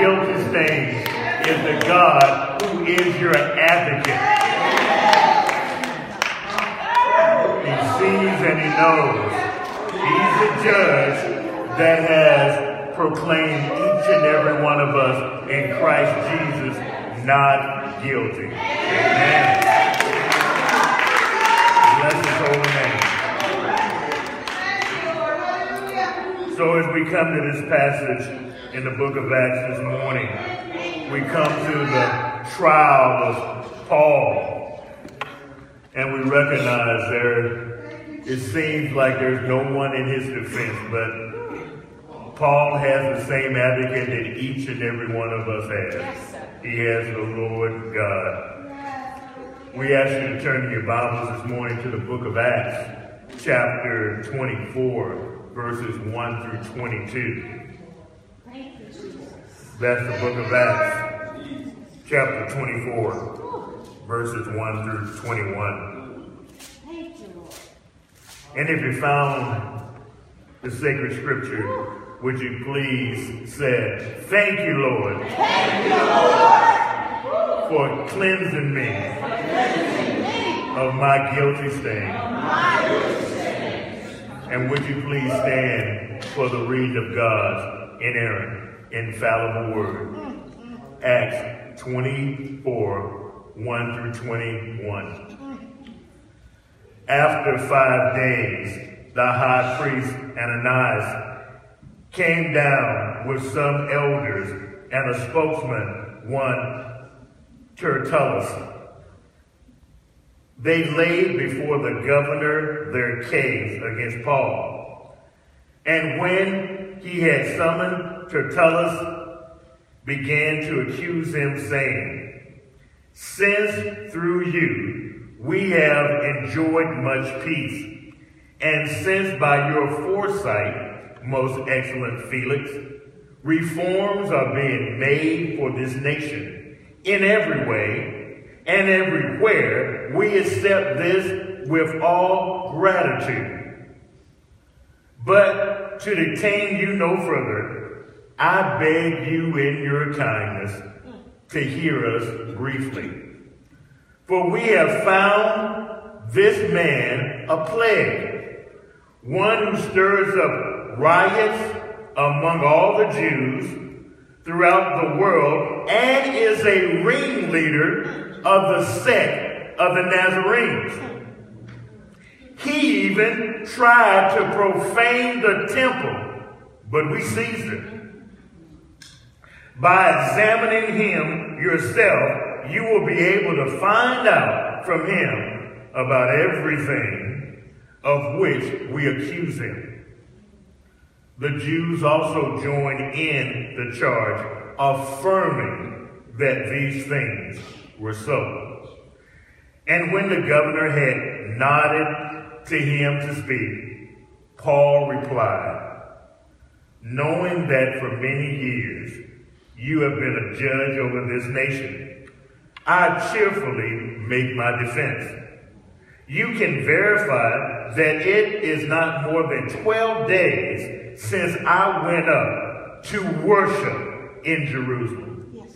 guilty stains is the God who is your advocate. He sees and he knows. He's the judge that has proclaimed each and every one of us in Christ Jesus not guilty. Amen. Bless his holy name. So as we come to this passage in the book of Acts this morning, we come to the trial of Paul. And we recognize there, it seems like there's no one in his defense, but Paul has the same advocate that each and every one of us has. He has the Lord God. We ask you to turn to your Bibles this morning to the book of Acts, chapter 24, verses 1 through 22. That's the book of Acts, chapter 24, verses 1 through 21. And if you found the sacred scripture, would you please say, Thank you, Lord. Thank you, Lord. For cleansing me of my guilty stain. And would you please stand for the reading of God's inerrant, infallible word? Acts 24, 1 through 21. After five days, the high priest Ananias came down with some elders and a spokesman, one Tertullus. They laid before the governor their case against Paul. And when he had summoned Tertullus, began to accuse him, saying, Since through you we have enjoyed much peace, and since by your foresight most excellent Felix. Reforms are being made for this nation in every way and everywhere. We accept this with all gratitude. But to detain you no further, I beg you in your kindness to hear us briefly. For we have found this man a plague, one who stirs up riots among all the Jews throughout the world and is a ringleader of the sect of the Nazarenes. He even tried to profane the temple, but we seized him. By examining him yourself, you will be able to find out from him about everything of which we accuse him. The Jews also joined in the charge, affirming that these things were so. And when the governor had nodded to him to speak, Paul replied, Knowing that for many years you have been a judge over this nation, I cheerfully make my defense. You can verify that it is not more than 12 days since I went up to worship in Jerusalem. Yes.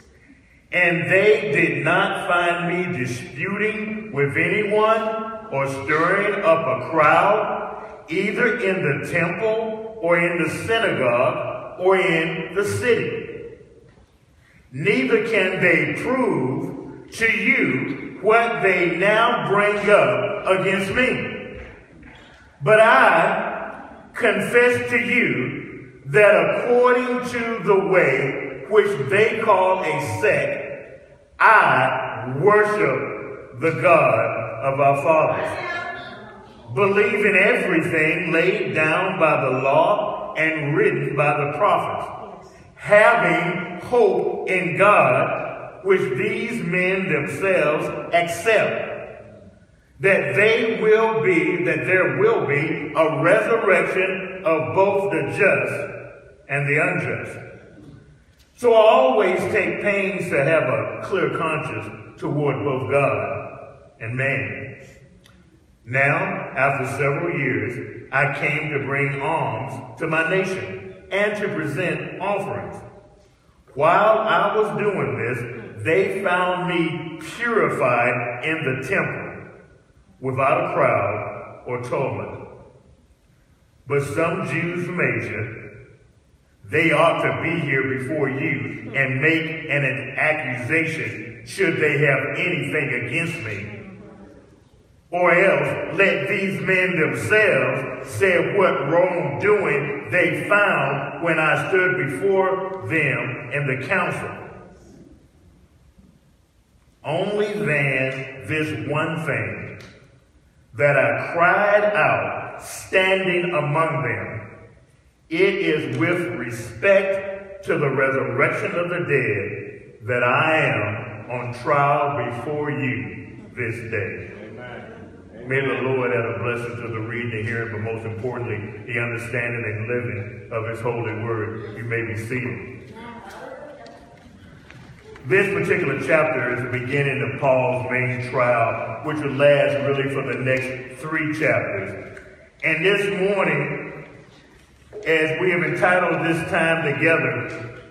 And they did not find me disputing with anyone or stirring up a crowd, either in the temple or in the synagogue or in the city. Neither can they prove to you what they now bring up against me. But I confess to you that according to the way which they call a sect, I worship the God of our fathers. Believe in everything laid down by the law and written by the prophets, having hope in God, which these men themselves accept that they will be, that there will be a resurrection of both the just and the unjust. So I always take pains to have a clear conscience toward both God and man. Now, after several years, I came to bring alms to my nation and to present offerings. While I was doing this, they found me purified in the temple without a crowd or tumult. But some Jews from Asia, they ought to be here before you and make an accusation should they have anything against me. Or else let these men themselves say what wrongdoing they found when I stood before them in the council. Only then this one thing that I cried out standing among them. It is with respect to the resurrection of the dead that I am on trial before you this day. May the Lord add a blessing to the reading and hearing, but most importantly, the understanding and living of His holy word. You may be seated. This particular chapter is the beginning of Paul's main trial, which will last really for the next three chapters. And this morning, as we have entitled this time together,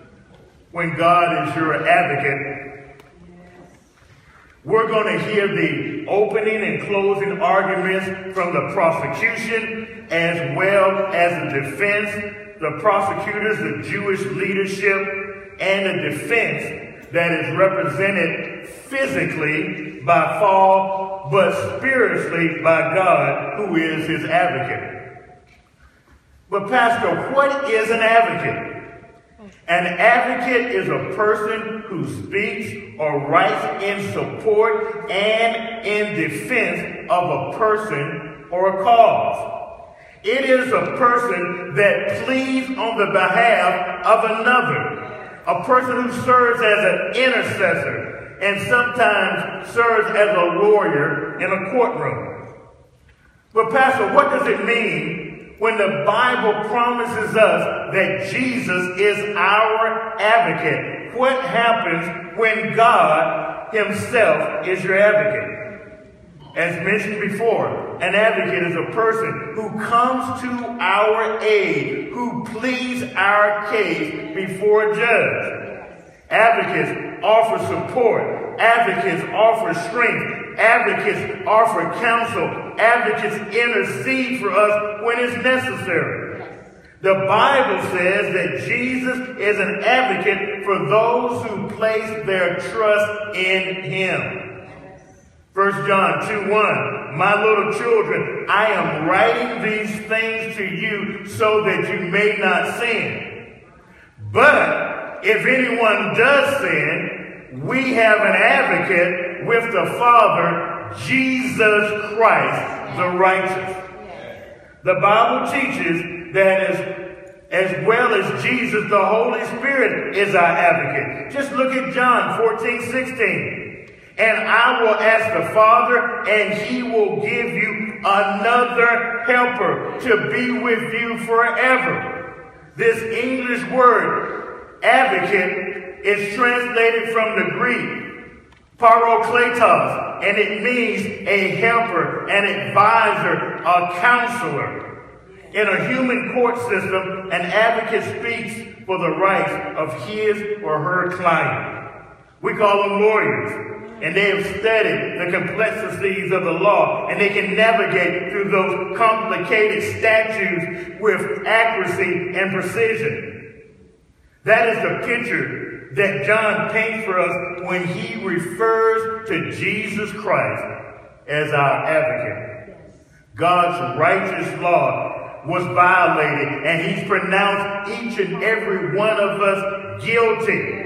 When God is Your Advocate, we're going to hear the opening and closing arguments from the prosecution as well as the defense, the prosecutors, the Jewish leadership, and the defense that is represented physically by Paul, but spiritually by God, who is his advocate. But Pastor, what is an advocate? An advocate is a person who speaks or writes in support and in defense of a person or a cause. It is a person that pleads on the behalf of another, a person who serves as an intercessor and sometimes serves as a lawyer in a courtroom. But Pastor, what does it mean when the Bible promises us that Jesus is our advocate? What happens when God Himself is your advocate? As mentioned before, an advocate is a person who comes to our aid, who pleads our case before a judge. Advocates offer support. Advocates offer strength. Advocates offer counsel advocates intercede for us when it's necessary. The Bible says that Jesus is an advocate for those who place their trust in him. 1 John 2 1, My little children, I am writing these things to you so that you may not sin. But if anyone does sin, we have an advocate with the Father, Jesus Christ, the righteous. The Bible teaches that as, as well as Jesus, the Holy Spirit is our advocate. Just look at John 14, 16. And I will ask the Father, and he will give you another helper to be with you forever. This English word, advocate, is translated from the Greek Parakletos, and it means a helper, an advisor, a counselor. In a human court system, an advocate speaks for the rights of his or her client. We call them lawyers, and they have studied the complexities of the law, and they can navigate through those complicated statutes with accuracy and precision. That is the picture that John paints for us when he refers to Jesus Christ as our advocate. God's righteous law was violated and he's pronounced each and every one of us guilty.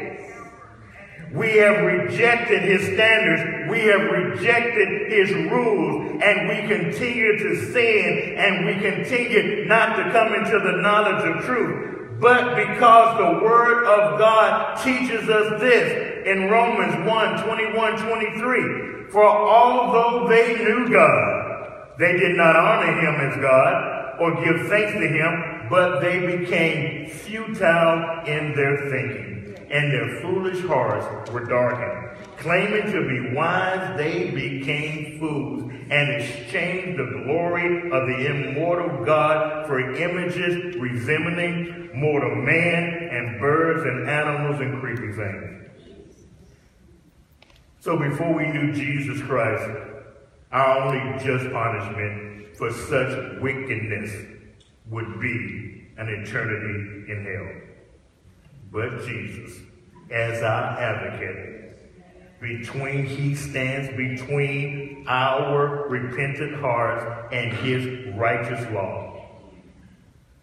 We have rejected his standards. We have rejected his rules and we continue to sin and we continue not to come into the knowledge of truth but because the Word of God teaches us this in Romans 1 21 23. For although they knew God, they did not honor him as God or give thanks to him, but they became futile in their thinking, and their foolish hearts were darkened. Claiming to be wise, they became fools and exchanged the glory of the immortal God for images resembling mortal man and birds and animals and creeping things. So before we knew Jesus Christ, our only just punishment for such wickedness would be an eternity in hell. But Jesus, as our advocate, between he stands between our repentant hearts and his righteous law.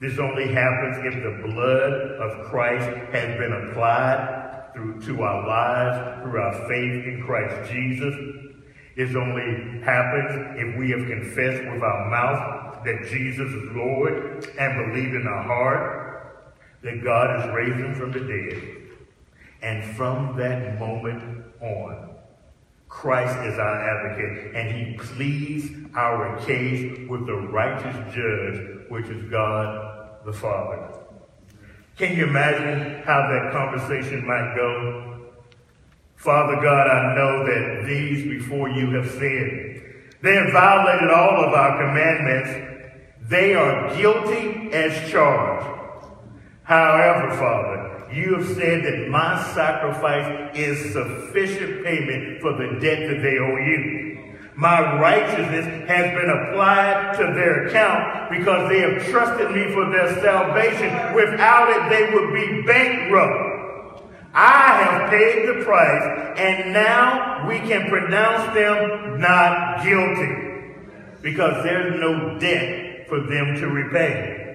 This only happens if the blood of Christ has been applied through to our lives through our faith in Christ Jesus. This only happens if we have confessed with our mouth that Jesus is Lord and believed in our heart that God is him from the dead. And from that moment on. Christ is our advocate, and he pleads our case with the righteous judge, which is God the Father. Can you imagine how that conversation might go? Father God, I know that these before you have sinned. They have violated all of our commandments. They are guilty as charged. However, Father, you have said that my sacrifice is sufficient payment for the debt that they owe you. My righteousness has been applied to their account because they have trusted me for their salvation. Without it, they would be bankrupt. I have paid the price, and now we can pronounce them not guilty because there's no debt for them to repay.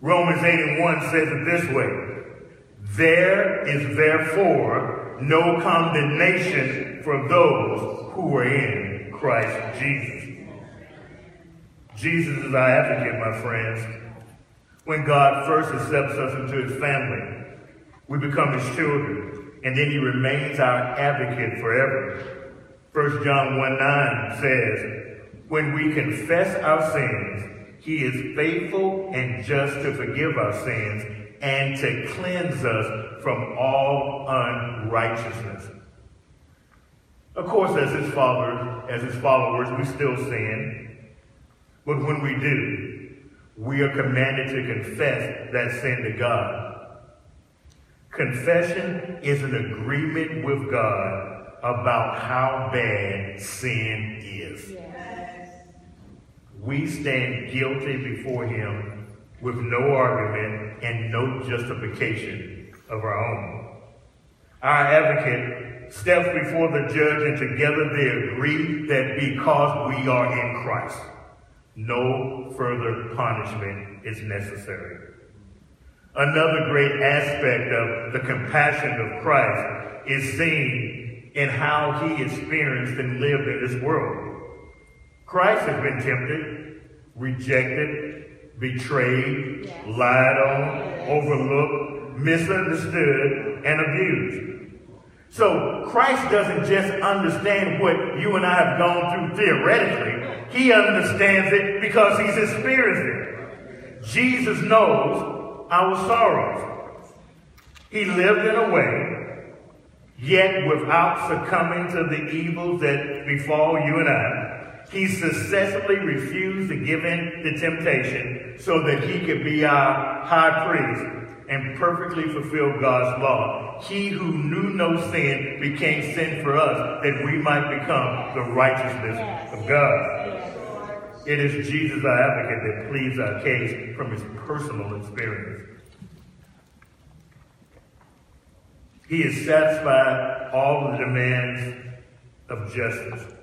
Romans 8 and 1 says it this way there is therefore no condemnation for those who are in Christ Jesus. Jesus is our advocate, my friends. When God first accepts us into his family, we become his children, and then he remains our advocate forever. 1 John 1 9 says, When we confess our sins, he is faithful and just to forgive our sins and to cleanse us from all unrighteousness. Of course, as his followers, as his followers, we still sin. But when we do, we are commanded to confess that sin to God. Confession is an agreement with God about how bad sin is. Yes. We stand guilty before him with no argument and no justification of our own. Our advocate steps before the judge and together they agree that because we are in Christ, no further punishment is necessary. Another great aspect of the compassion of Christ is seen in how he experienced and lived in this world. Christ has been tempted, rejected, betrayed, yes. lied on, yes. overlooked, misunderstood, and abused. So Christ doesn't just understand what you and I have gone through theoretically. He understands it because he's experienced it. Jesus knows our sorrows. He lived in a way, yet without succumbing to the evils that befall you and I, he successfully refused to give in to temptation so that he could be our high priest and perfectly fulfill God's law. He who knew no sin became sin for us that we might become the righteousness of God. It is Jesus, our advocate, that pleads our case from his personal experience. He has satisfied all the demands of justice.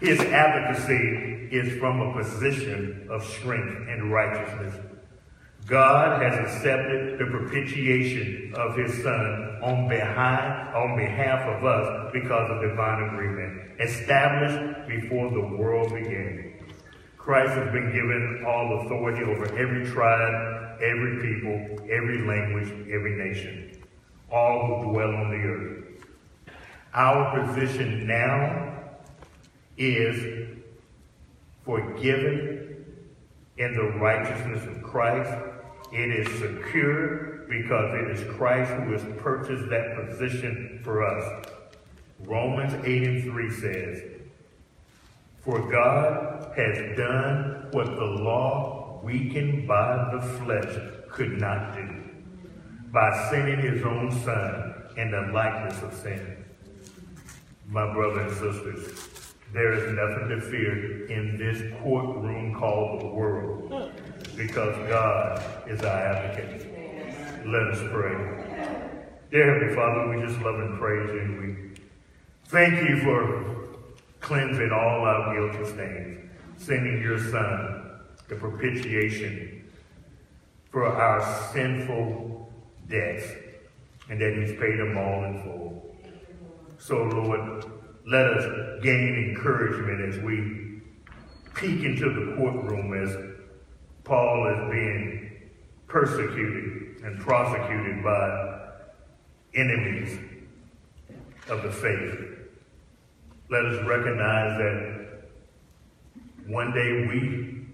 His advocacy is from a position of strength and righteousness. God has accepted the propitiation of his son on behalf, on behalf of us because of divine agreement, established before the world began. Christ has been given all authority over every tribe, every people, every language, every nation, all who dwell on the earth. Our position now is forgiven in the righteousness of Christ. It is secure because it is Christ who has purchased that position for us. Romans 8 and 3 says, For God has done what the law, weakened by the flesh, could not do, by sending his own Son in the likeness of sin. My brothers and sisters, there is nothing to fear in this courtroom called the world because God is our advocate. Let us pray. Dear Heavenly Father, we just love and praise you. We thank you for cleansing all our guilty stains, sending your Son, the propitiation for our sinful debts, and that he's paid them all in full. So, Lord, let us gain encouragement as we peek into the courtroom as Paul is being persecuted and prosecuted by enemies of the faith. Let us recognize that one day we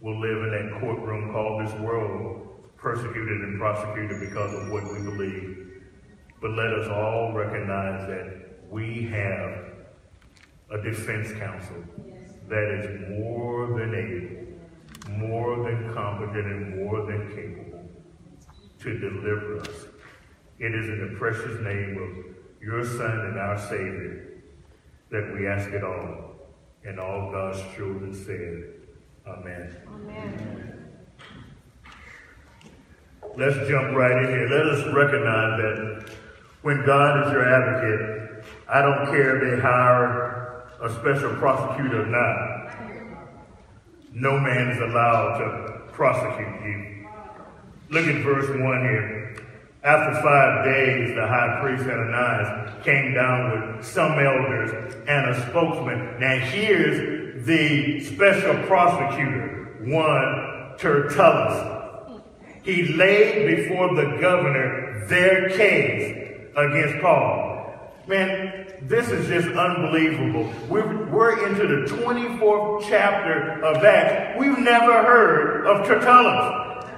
will live in that courtroom called this world, persecuted and prosecuted because of what we believe. But let us all recognize that we have a defense counsel that is more than able, more than competent, and more than capable to deliver us. It is in the precious name of your Son and our Savior that we ask it all. And all God's children said, Amen. Amen. Let's jump right in here. Let us recognize that when God is your advocate, I don't care if they hire a special prosecutor or not. No man is allowed to prosecute you. Look at verse 1 here. After five days, the high priest Ananias came down with some elders and a spokesman. Now here's the special prosecutor, one Tertullus. He laid before the governor their case against Paul. Man, this is just unbelievable. We're, we're into the 24th chapter of Acts. We've never heard of Tertullus.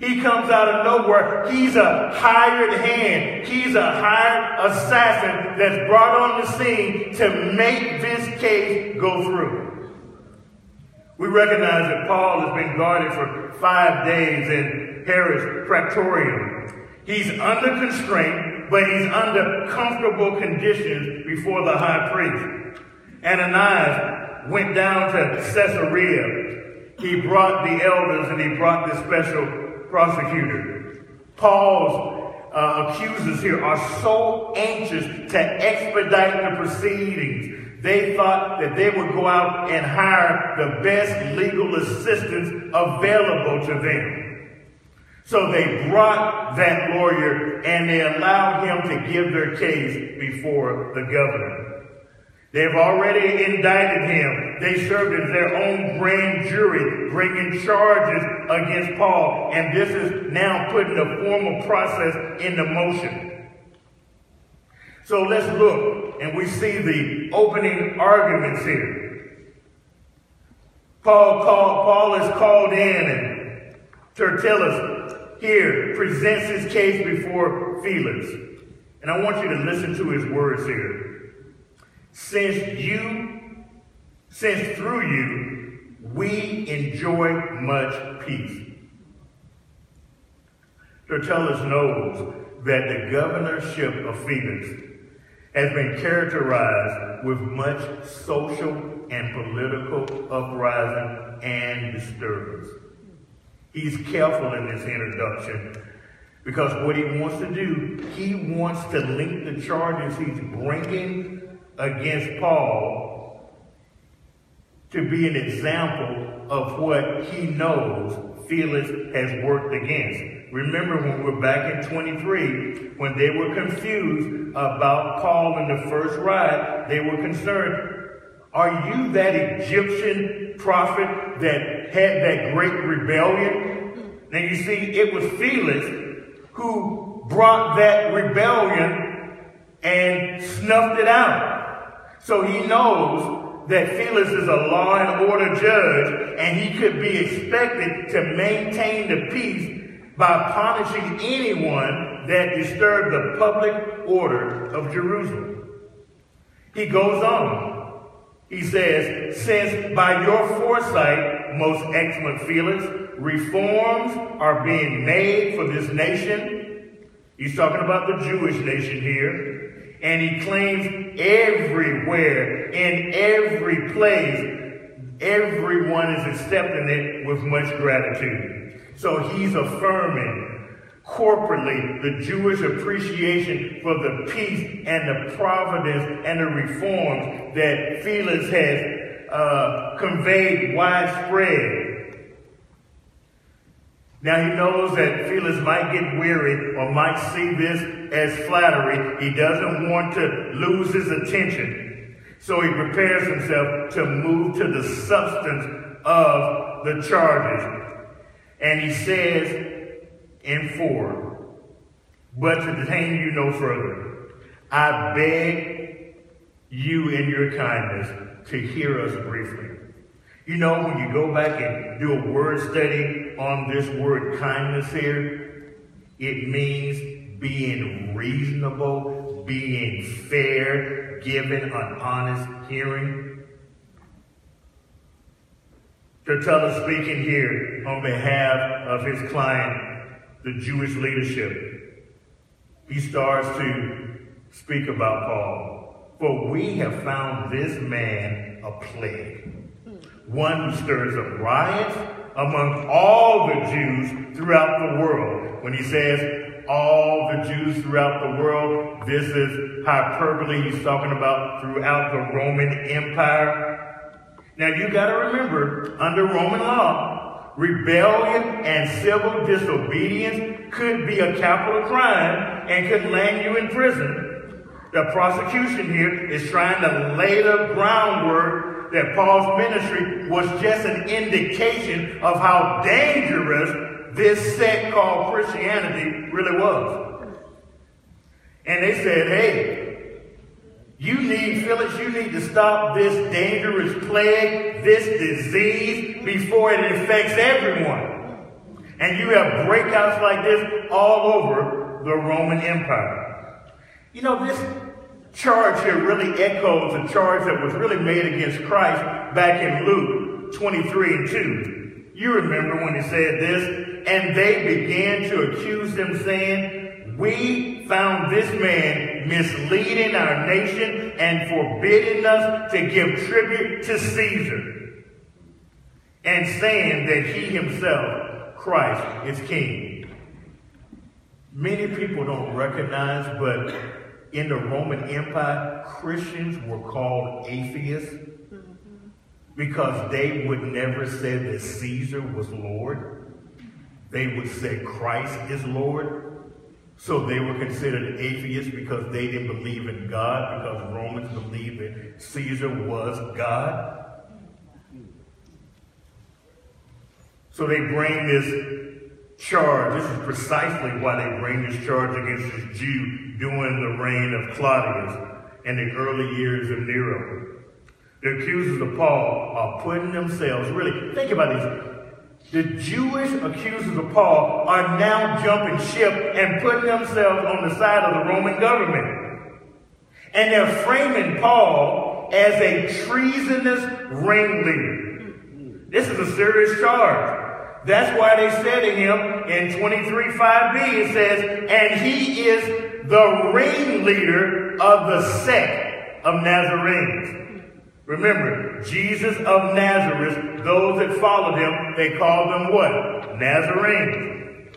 He comes out of nowhere. He's a hired hand. He's a hired assassin that's brought on the scene to make this case go through. We recognize that Paul has been guarded for five days in Herod's Praetorium. He's under constraint, but he's under comfortable conditions before the high priest. Ananias went down to Caesarea. He brought the elders and he brought the special prosecutor. Paul's uh, accusers here are so anxious to expedite the proceedings. They thought that they would go out and hire the best legal assistance available to them. So they brought that lawyer and they allowed him to give their case before the governor. They've already indicted him. They served as their own grand jury, bringing charges against Paul. And this is now putting the formal process into motion. So let's look and we see the opening arguments here. Paul, called, Paul is called in and Tertullus here presents his case before Felix. And I want you to listen to his words here since you, since through you, we enjoy much peace. Tertullus knows that the governorship of Felix has been characterized with much social and political uprising and disturbance. He's careful in this introduction because what he wants to do, he wants to link the charges he's bringing against Paul to be an example of what he knows Felix has worked against. Remember when we were back in 23, when they were confused about Paul in the first ride, they were concerned, are you that Egyptian prophet that had that great rebellion? Now you see, it was Felix who brought that rebellion and snuffed it out. So he knows that Felix is a law and order judge and he could be expected to maintain the peace by punishing anyone that disturbed the public order of Jerusalem. He goes on. He says, Since by your foresight, most excellent Felix, reforms are being made for this nation. He's talking about the Jewish nation here. And he claims everywhere, in every place, everyone is accepting it with much gratitude. So he's affirming corporately the Jewish appreciation for the peace and the providence and the reforms that Felix has uh, conveyed widespread. Now he knows that Felix might get weary or might see this as flattery. He doesn't want to lose his attention. So he prepares himself to move to the substance of the charges. And he says in 4, but to detain you no further, I beg you in your kindness to hear us briefly. You know, when you go back and do a word study on this word kindness here, it means being reasonable, being fair, giving an honest hearing. Tertullus speaking here on behalf of his client, the Jewish leadership. He starts to speak about Paul. For we have found this man a plague one who stirs up riots among all the Jews throughout the world. When he says all the Jews throughout the world, this is hyperbole he's talking about throughout the Roman Empire. Now you got to remember, under Roman law, rebellion and civil disobedience could be a capital crime and could land you in prison. The prosecution here is trying to lay the groundwork that Paul's ministry was just an indication of how dangerous this sect called Christianity really was. And they said, hey, you need, Felix, you need to stop this dangerous plague, this disease, before it infects everyone. And you have breakouts like this all over the Roman Empire. You know, this charge here really echoes a charge that was really made against Christ back in Luke 23 and 2. You remember when he said this, and they began to accuse him, saying, We found this man misleading our nation and forbidding us to give tribute to Caesar, and saying that he himself, Christ, is king. Many people don't recognize, but in the Roman Empire, Christians were called atheists because they would never say that Caesar was Lord. They would say Christ is Lord. So they were considered atheists because they didn't believe in God, because Romans believed that Caesar was God. So they bring this charge. This is precisely why they bring this charge against this Jew during the reign of Claudius and the early years of Nero. The accusers of Paul are putting themselves, really, think about this. The Jewish accusers of Paul are now jumping ship and putting themselves on the side of the Roman government. And they're framing Paul as a treasonous ringleader. This is a serious charge. That's why they said to him in 23 5b, it says, and he is the ringleader of the sect of Nazarenes. Remember, Jesus of Nazareth, those that followed him, they called them what? Nazarenes.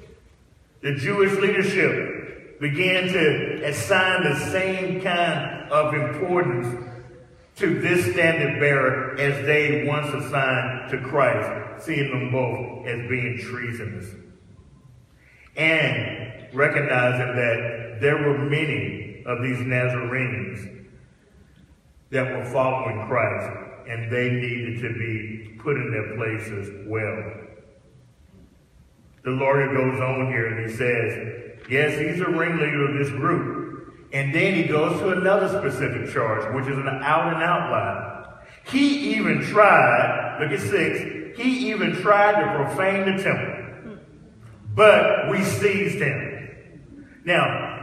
The Jewish leadership began to assign the same kind of importance to this standard bearer as they once assigned to Christ, seeing them both as being treasonous. And recognizing that there were many of these Nazarenes that were following Christ, and they needed to be put in their places well. The lawyer goes on here and he says, yes, he's a ringleader of this group, and then he goes to another specific charge, which is an out and out lie. He even tried, look at six, he even tried to profane the temple. But we seized him. Now,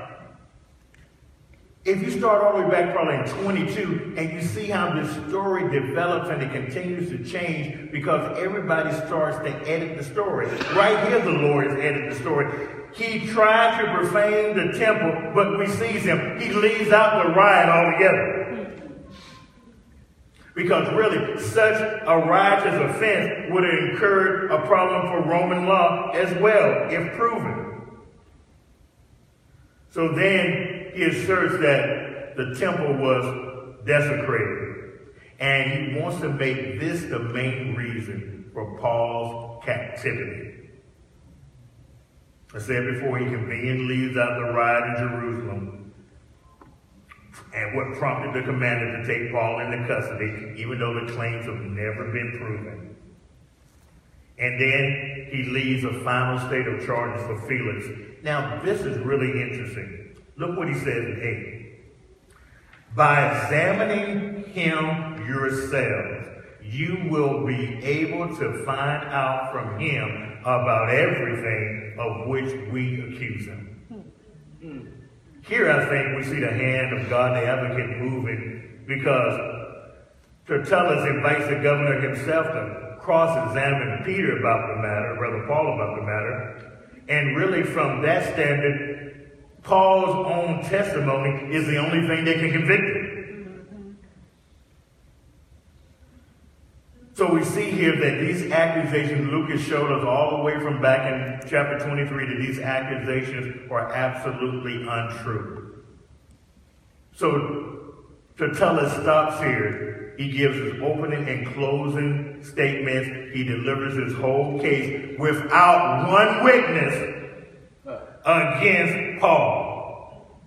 if you start all the way back probably in 22 and you see how this story develops and it continues to change because everybody starts to edit the story. Right here, the Lord has edited the story. He tried to profane the temple, but we seize him. He leaves out the riot altogether. Because really, such a riotous offense would have incurred a problem for Roman law as well, if proven. So then he asserts that the temple was desecrated. And he wants to make this the main reason for Paul's captivity. I said before, he conveniently leaves out the riot in Jerusalem and what prompted the commander to take Paul into custody, even though the claims have never been proven. And then he leaves a final state of charges for Felix. Now, this is really interesting. Look what he says in 8. By examining him yourselves, you will be able to find out from him about everything of which we accuse him. Hmm. Hmm. Here, I think we see the hand of God the advocate moving because Tertullus invites the governor himself to cross-examine Peter about the matter, Brother Paul about the matter. And really, from that standard, Paul's own testimony is the only thing that can convict him. So we see here that these accusations, Lucas showed us all the way from back in chapter 23 that these accusations are absolutely untrue. So Tertullus stops here. He gives his opening and closing statements. He delivers his whole case without one witness against Paul.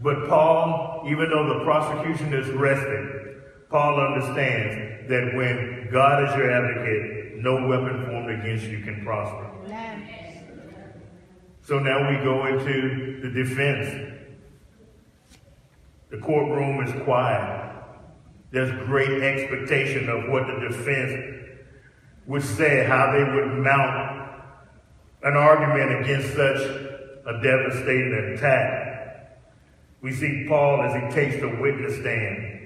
But Paul, even though the prosecution is resting, Paul understands that when God is your advocate, no weapon formed against you can prosper. So now we go into the defense. The courtroom is quiet. There's great expectation of what the defense would say, how they would mount an argument against such a devastating attack. We see Paul as he takes the witness stand.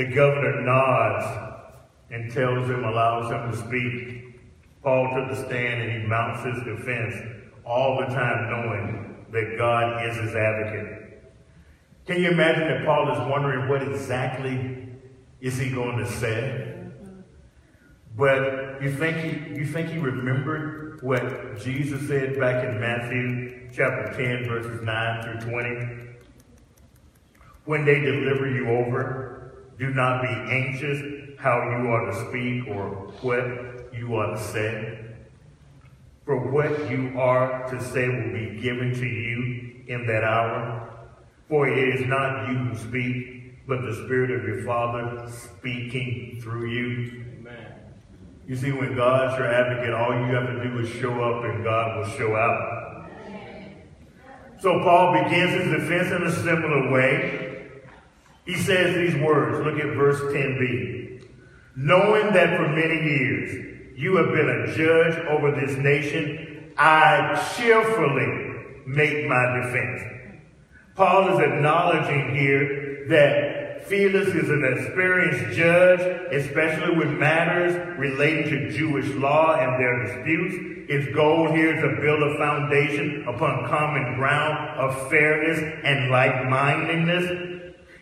The governor nods and tells him, allows him to speak. Paul took the stand and he mounts his defense, all the time knowing that God is his advocate. Can you imagine that Paul is wondering what exactly is he going to say? But you think he, you think he remembered what Jesus said back in Matthew chapter 10, verses 9 through 20? When they deliver you over, do not be anxious how you are to speak or what you are to say. For what you are to say will be given to you in that hour. For it is not you who speak, but the Spirit of your Father speaking through you. Amen. You see, when God's your advocate, all you have to do is show up and God will show out. So Paul begins his defense in a similar way. He says these words. Look at verse 10b. Knowing that for many years you have been a judge over this nation, I cheerfully make my defense. Paul is acknowledging here that Felix is an experienced judge, especially with matters relating to Jewish law and their disputes. His goal here is to build a foundation upon common ground of fairness and like-mindedness.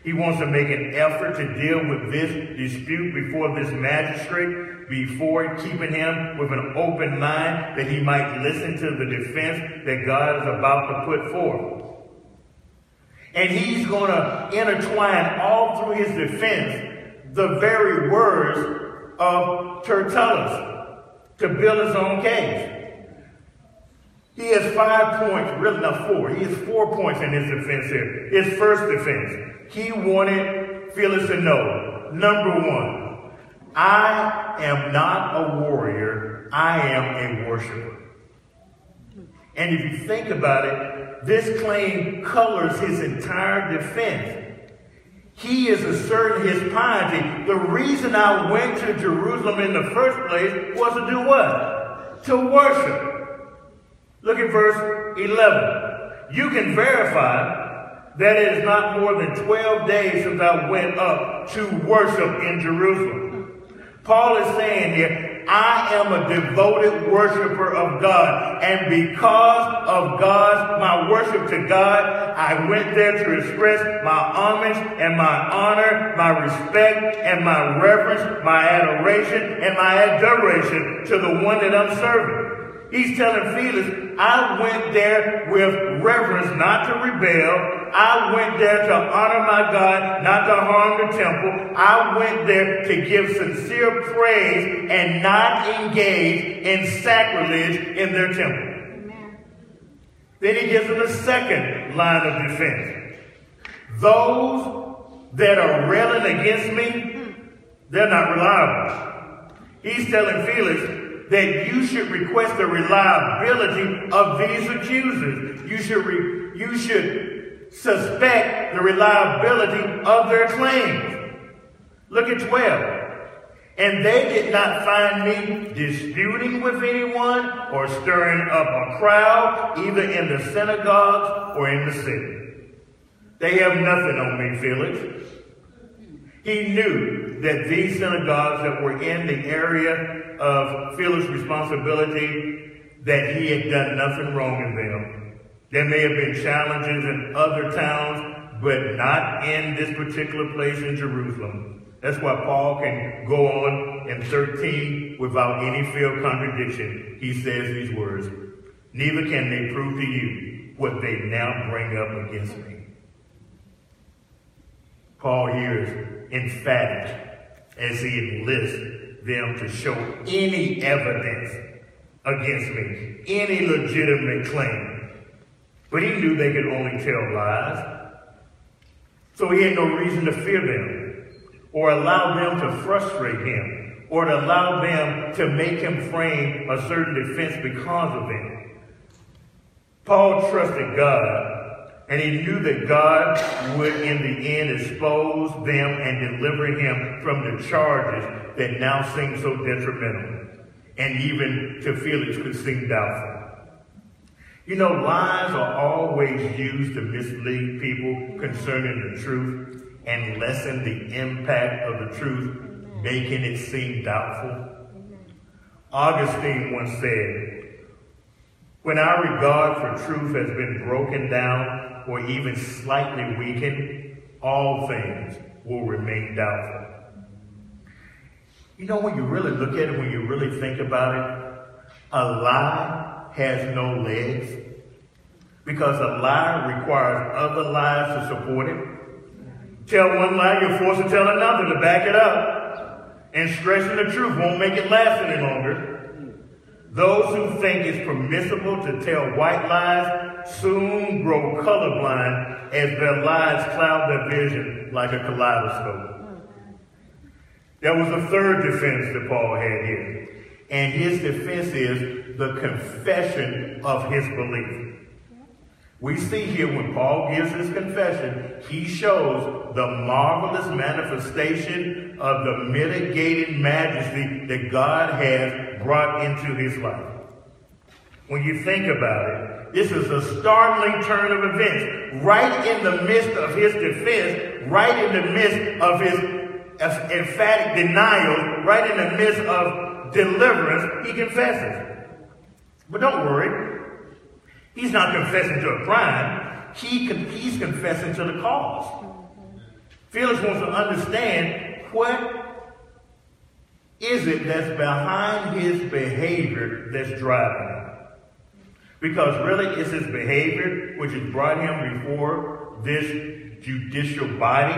He wants to make an effort to deal with this dispute before this magistrate, before keeping him with an open mind that he might listen to the defense that God is about to put forth. And he's going to intertwine all through his defense the very words of Tertullus to build his own case. He has five points, really not four. He has four points in his defense here. His first defense. He wanted Felix to know, number one, I am not a warrior, I am a worshiper. And if you think about it, this claim colors his entire defense. he is asserting his piety. The reason I went to Jerusalem in the first place was to do what? To worship. Look at verse 11. You can verify that it is not more than 12 days since I went up to worship in Jerusalem. Paul is saying here, I am a devoted worshiper of God. And because of God's, my worship to God, I went there to express my homage and my honor, my respect and my reverence, my adoration and my adoration to the one that I'm serving. He's telling Felix, I went there with reverence, not to rebel. I went there to honor my God, not to harm the temple. I went there to give sincere praise and not engage in sacrilege in their temple. Amen. Then he gives them a second line of defense. Those that are railing against me, hmm. they're not reliable. He's telling Felix, that you should request the reliability of these accusers. You should, re- you should suspect the reliability of their claims. Look at 12. And they did not find me disputing with anyone or stirring up a crowd, either in the synagogues or in the city. They have nothing on me, Felix. He knew that these synagogues that were in the area of Felix's responsibility, that he had done nothing wrong in them. There may have been challenges in other towns, but not in this particular place in Jerusalem. That's why Paul can go on in 13 without any field contradiction. He says these words, Neither can they prove to you what they now bring up against me. Paul here is emphatic as he enlists them to show any evidence against me, any legitimate claim. But he knew they could only tell lies. So he had no reason to fear them or allow them to frustrate him or to allow them to make him frame a certain defense because of them. Paul trusted God and he knew that God would in the end expose them and deliver him from the charges that now seem so detrimental and even to Felix could seem doubtful. You know, lies are always used to mislead people concerning the truth and lessen the impact of the truth, making it seem doubtful. Augustine once said, when our regard for truth has been broken down or even slightly weakened, all things will remain doubtful. You know, when you really look at it, when you really think about it, a lie has no legs because a lie requires other lies to support it. Tell one lie, you're forced to tell another to back it up. And stretching the truth won't make it last any longer. Those who think it's permissible to tell white lies soon grow colorblind as their lies cloud their vision like a kaleidoscope. There was a third defense that Paul had here. And his defense is the confession of his belief. We see here when Paul gives his confession, he shows the marvelous manifestation of the mitigated majesty that God has brought into his life. When you think about it, this is a startling turn of events. Right in the midst of his defense, right in the midst of his emphatic denial, right in the midst of deliverance, he confesses. But don't worry, He's not confessing to a crime. He he's confessing to the cause. Felix wants to understand what is it that's behind his behavior that's driving him. Because really it's his behavior which has brought him before this judicial body.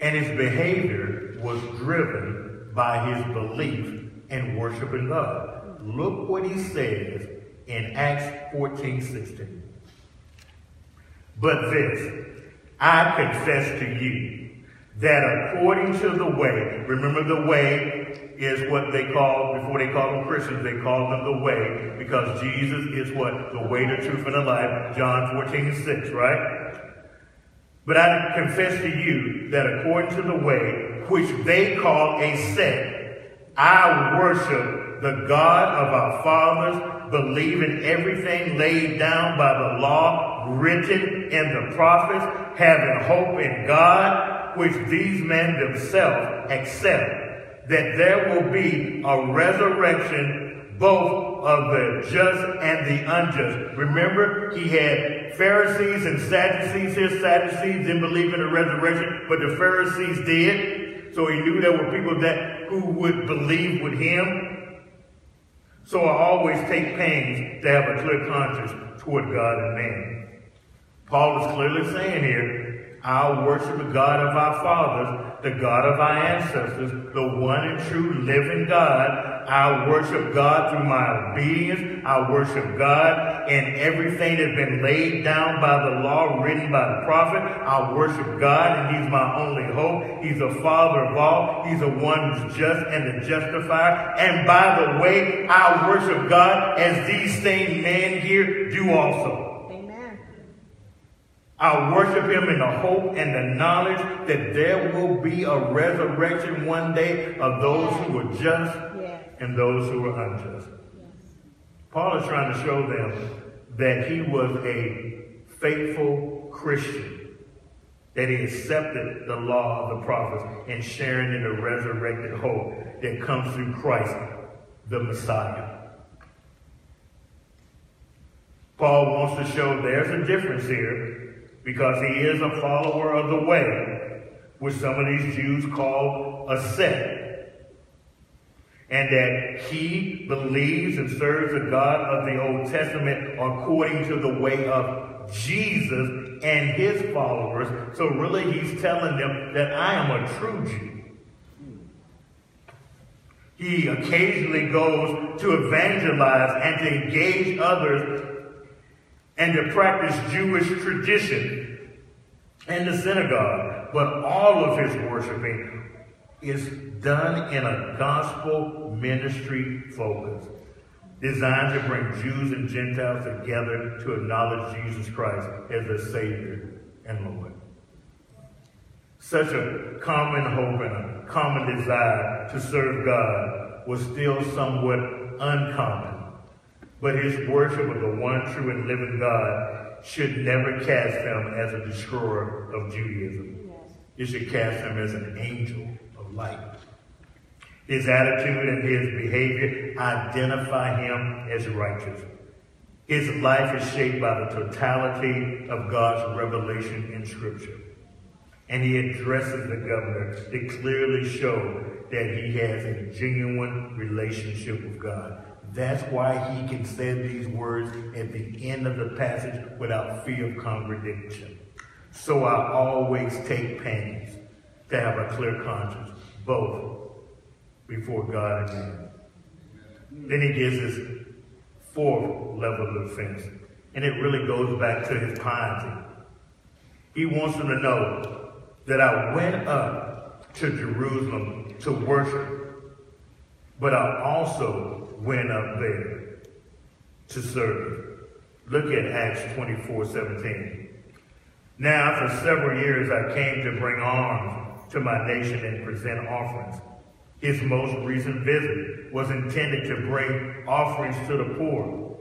And his behavior was driven by his belief in worshiping God. Look what he says in Acts 14 16. But this, I confess to you that according to the way, remember the way is what they call, before they call them Christians, they call them the way, because Jesus is what? The way, the truth, and the life, John 14 6, right? But I confess to you that according to the way which they call a sect, I worship the God of our fathers, believe in everything laid down by the law, written in the prophets, having hope in God, which these men themselves accept, that there will be a resurrection both of the just and the unjust. Remember, he had Pharisees and Sadducees here. Sadducees didn't believe in the resurrection, but the Pharisees did. So he knew there were people that who would believe with him. So I always take pains to have a clear conscience toward God and man. Paul is clearly saying here, I'll worship the God of our fathers the God of our ancestors, the one and true living God. I worship God through my obedience. I worship God in everything that's been laid down by the law, written by the prophet. I worship God, and He's my only hope. He's the Father of all. He's the one who's just and the justifier. And by the way, I worship God as these same men here do also. I worship him in the hope and the knowledge that there will be a resurrection one day of those who are just and those who are unjust. Paul is trying to show them that he was a faithful Christian, that he accepted the law of the prophets and sharing in the resurrected hope that comes through Christ, the Messiah. Paul wants to show there's a difference here because he is a follower of the way, which some of these Jews call a sect. And that he believes and serves the God of the Old Testament according to the way of Jesus and his followers. So really he's telling them that I am a true Jew. He occasionally goes to evangelize and to engage others and to practice Jewish tradition in the synagogue. But all of his worshiping is done in a gospel ministry focus, designed to bring Jews and Gentiles together to acknowledge Jesus Christ as their Savior and Lord. Such a common hope and a common desire to serve God was still somewhat uncommon but his worship of the one true and living God should never cast him as a destroyer of Judaism. It should cast him as an angel of light. His attitude and his behavior identify him as righteous. His life is shaped by the totality of God's revelation in Scripture. And he addresses the governor to clearly show that he has a genuine relationship with God. That's why he can say these words at the end of the passage without fear of contradiction. So I always take pains to have a clear conscience, both before God and man. Then he gives his fourth level of defense, and it really goes back to his piety. He wants them to know that I went up to Jerusalem to worship, but I also went up there to serve. Look at Acts 24, 17. Now, for several years, I came to bring arms to my nation and present offerings. His most recent visit was intended to bring offerings to the poor.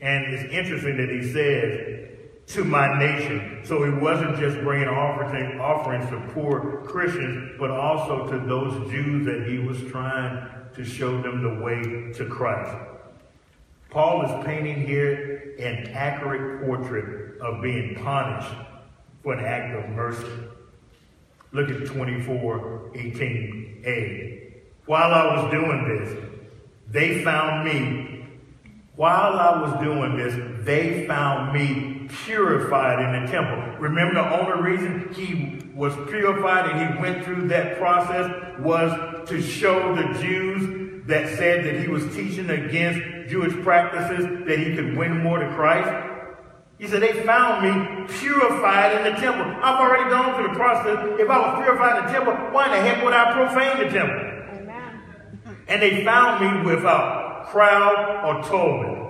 And it's interesting that he says, to my nation. So he wasn't just bringing offerings to poor Christians, but also to those Jews that he was trying to show them the way to Christ. Paul is painting here an accurate portrait of being punished for an act of mercy. Look at 24, 18a. While I was doing this, they found me. While I was doing this, they found me purified in the temple. Remember the only reason he was purified and he went through that process was to show the Jews that said that he was teaching against Jewish practices that he could win more to Christ. He said, they found me purified in the temple. I've already gone through the process. If I was purified in the temple, why in the heck would I profane the temple? Amen. And they found me without crowd or tumult.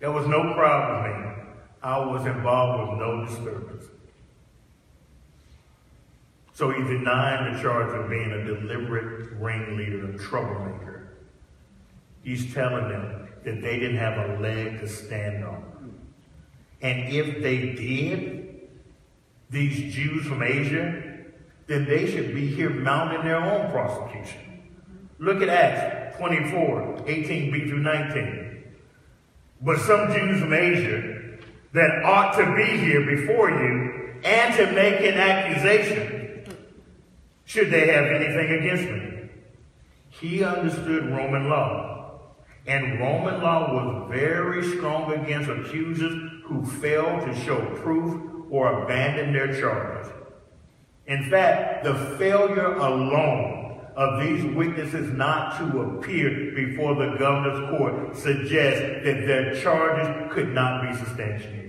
There was no crowd with me. I was involved with no disturbance. So he denied the charge of being a deliberate ringleader, a troublemaker. He's telling them that they didn't have a leg to stand on. And if they did, these Jews from Asia, then they should be here mounting their own prosecution. Look at Acts 24, 18b through 19. But some Jews from Asia that ought to be here before you and to make an accusation should they have anything against me. He understood Roman law. And Roman law was very strong against accusers who failed to show proof or abandon their charges. In fact, the failure alone of these witnesses not to appear before the governor's court suggests that their charges could not be substantiated.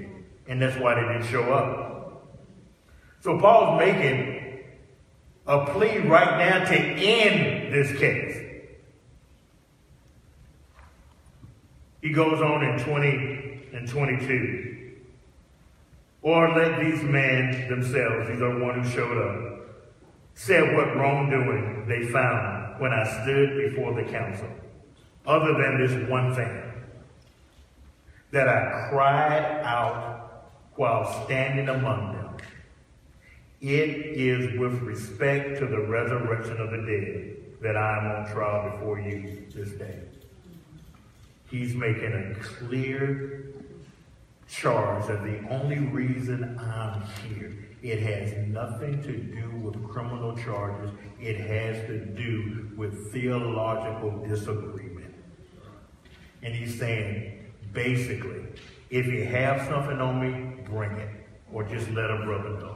And that's why they didn't show up. So Paul's making a plea right now to end this case. He goes on in 20 and 22. Or let these men themselves, these are the one who showed up, said what wrongdoing they found when I stood before the council, other than this one thing, that I cried out while standing among them it is with respect to the resurrection of the dead that I am on trial before you this day. He's making a clear charge that the only reason I'm here, it has nothing to do with criminal charges. It has to do with theological disagreement. And he's saying, basically, if you have something on me, bring it. Or just let a brother know.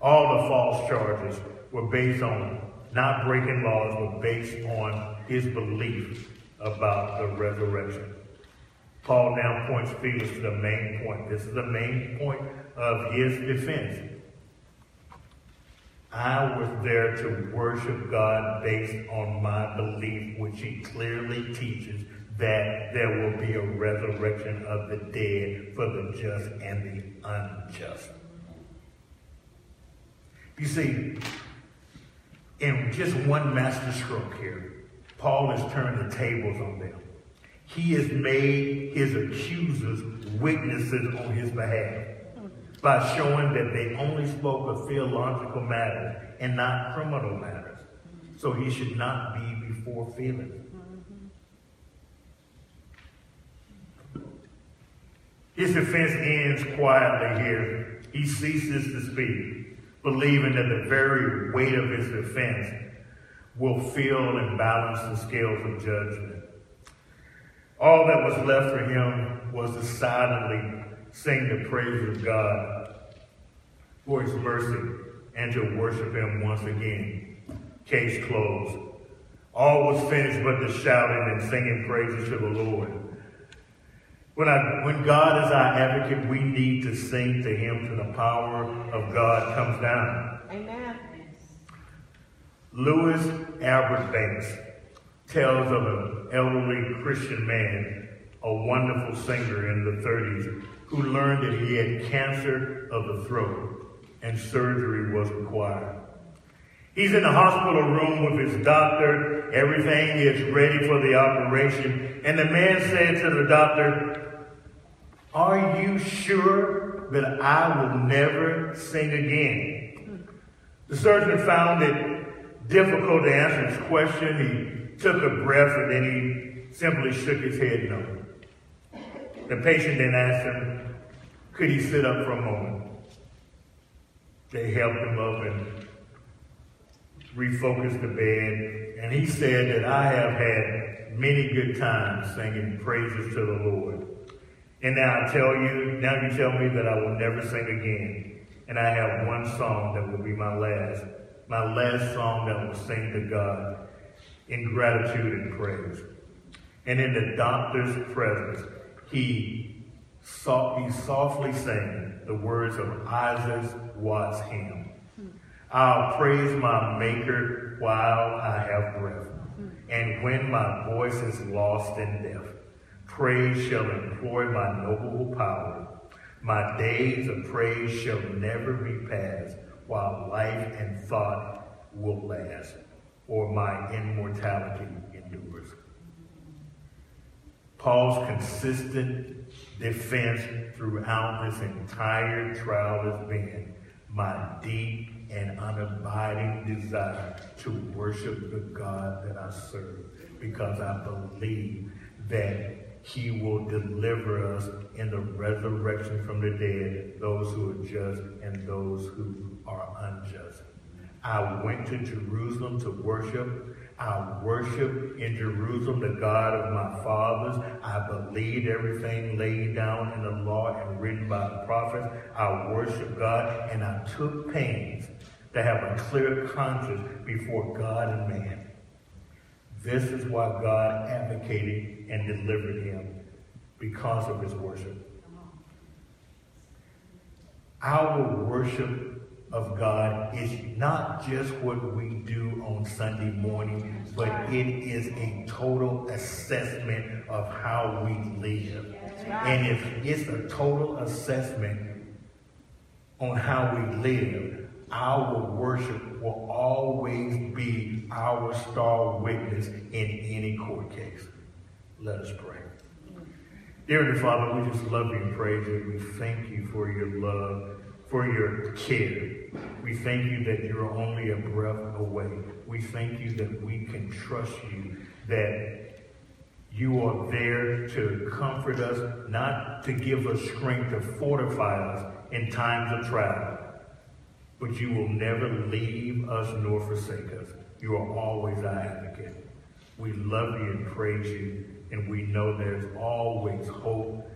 All the false charges were based on not breaking laws, but based on his belief about the resurrection. Paul now points Felix to the main point. This is the main point of his defense. I was there to worship God based on my belief, which he clearly teaches that there will be a resurrection of the dead for the just and the unjust. You see, in just one master stroke here, Paul has turned the tables on them. He has made his accusers witnesses on his behalf by showing that they only spoke of theological matters and not criminal matters. So he should not be before Felix. His defense ends quietly here. He ceases to speak, believing that the very weight of his defense will fill and balance the scales of judgment. All that was left for him was to silently sing the praise of God for his mercy and to worship him once again. Case closed. All was finished but the shouting and singing praises to the Lord. When, I, when God is our advocate, we need to sing to him till the power of God comes down. Amen. Louis Albert Banks tells of an elderly Christian man, a wonderful singer in the 30s, who learned that he had cancer of the throat and surgery was required. He's in the hospital room with his doctor. Everything is ready for the operation. And the man said to the doctor, Are you sure that I will never sing again? The surgeon found it difficult to answer his question. He took a breath and then he simply shook his head no. The patient then asked him, Could he sit up for a moment? They helped him up and refocused the bed, and he said that I have had many good times singing praises to the Lord. And now I tell you, now you tell me that I will never sing again. And I have one song that will be my last, my last song that I will sing to God in gratitude and praise. And in the doctor's presence, he, soft, he softly sang the words of Isaac Watts' hymn. I'll praise my Maker while I have breath and And when my voice is lost in death, praise shall employ my noble power. My days of praise shall never be past, while life and thought will last, or my immortality endures. Paul's consistent defense throughout this entire trial has been my deep and unabiding desire to worship the God that I serve because I believe that he will deliver us in the resurrection from the dead, those who are just and those who are unjust. I went to Jerusalem to worship. I worship in Jerusalem the God of my fathers. I believed everything laid down in the law and written by the prophets. I worship God and I took pains to have a clear conscience before God and man. This is why God advocated and delivered him because of his worship. Our worship of God is not just what we do on Sunday morning, but it is a total assessment of how we live. And if it's a total assessment on how we live, our worship will always be our star witness in any court case. Let us pray. Dear Father, we just love you and praise you. We thank you for your love for your care. We thank you that you're only a breath away. We thank you that we can trust you, that you are there to comfort us, not to give us strength to fortify us in times of trial. But you will never leave us nor forsake us. You are always our advocate. We love you and praise you, and we know there's always hope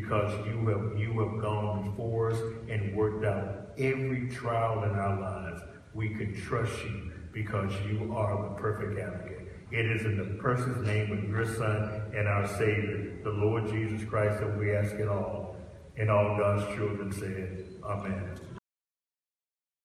because you have, you have gone before us and worked out every trial in our lives. We can trust you because you are the perfect advocate. It is in the precious name of your Son and our Savior, the Lord Jesus Christ, that we ask it all. And all God's children said, Amen.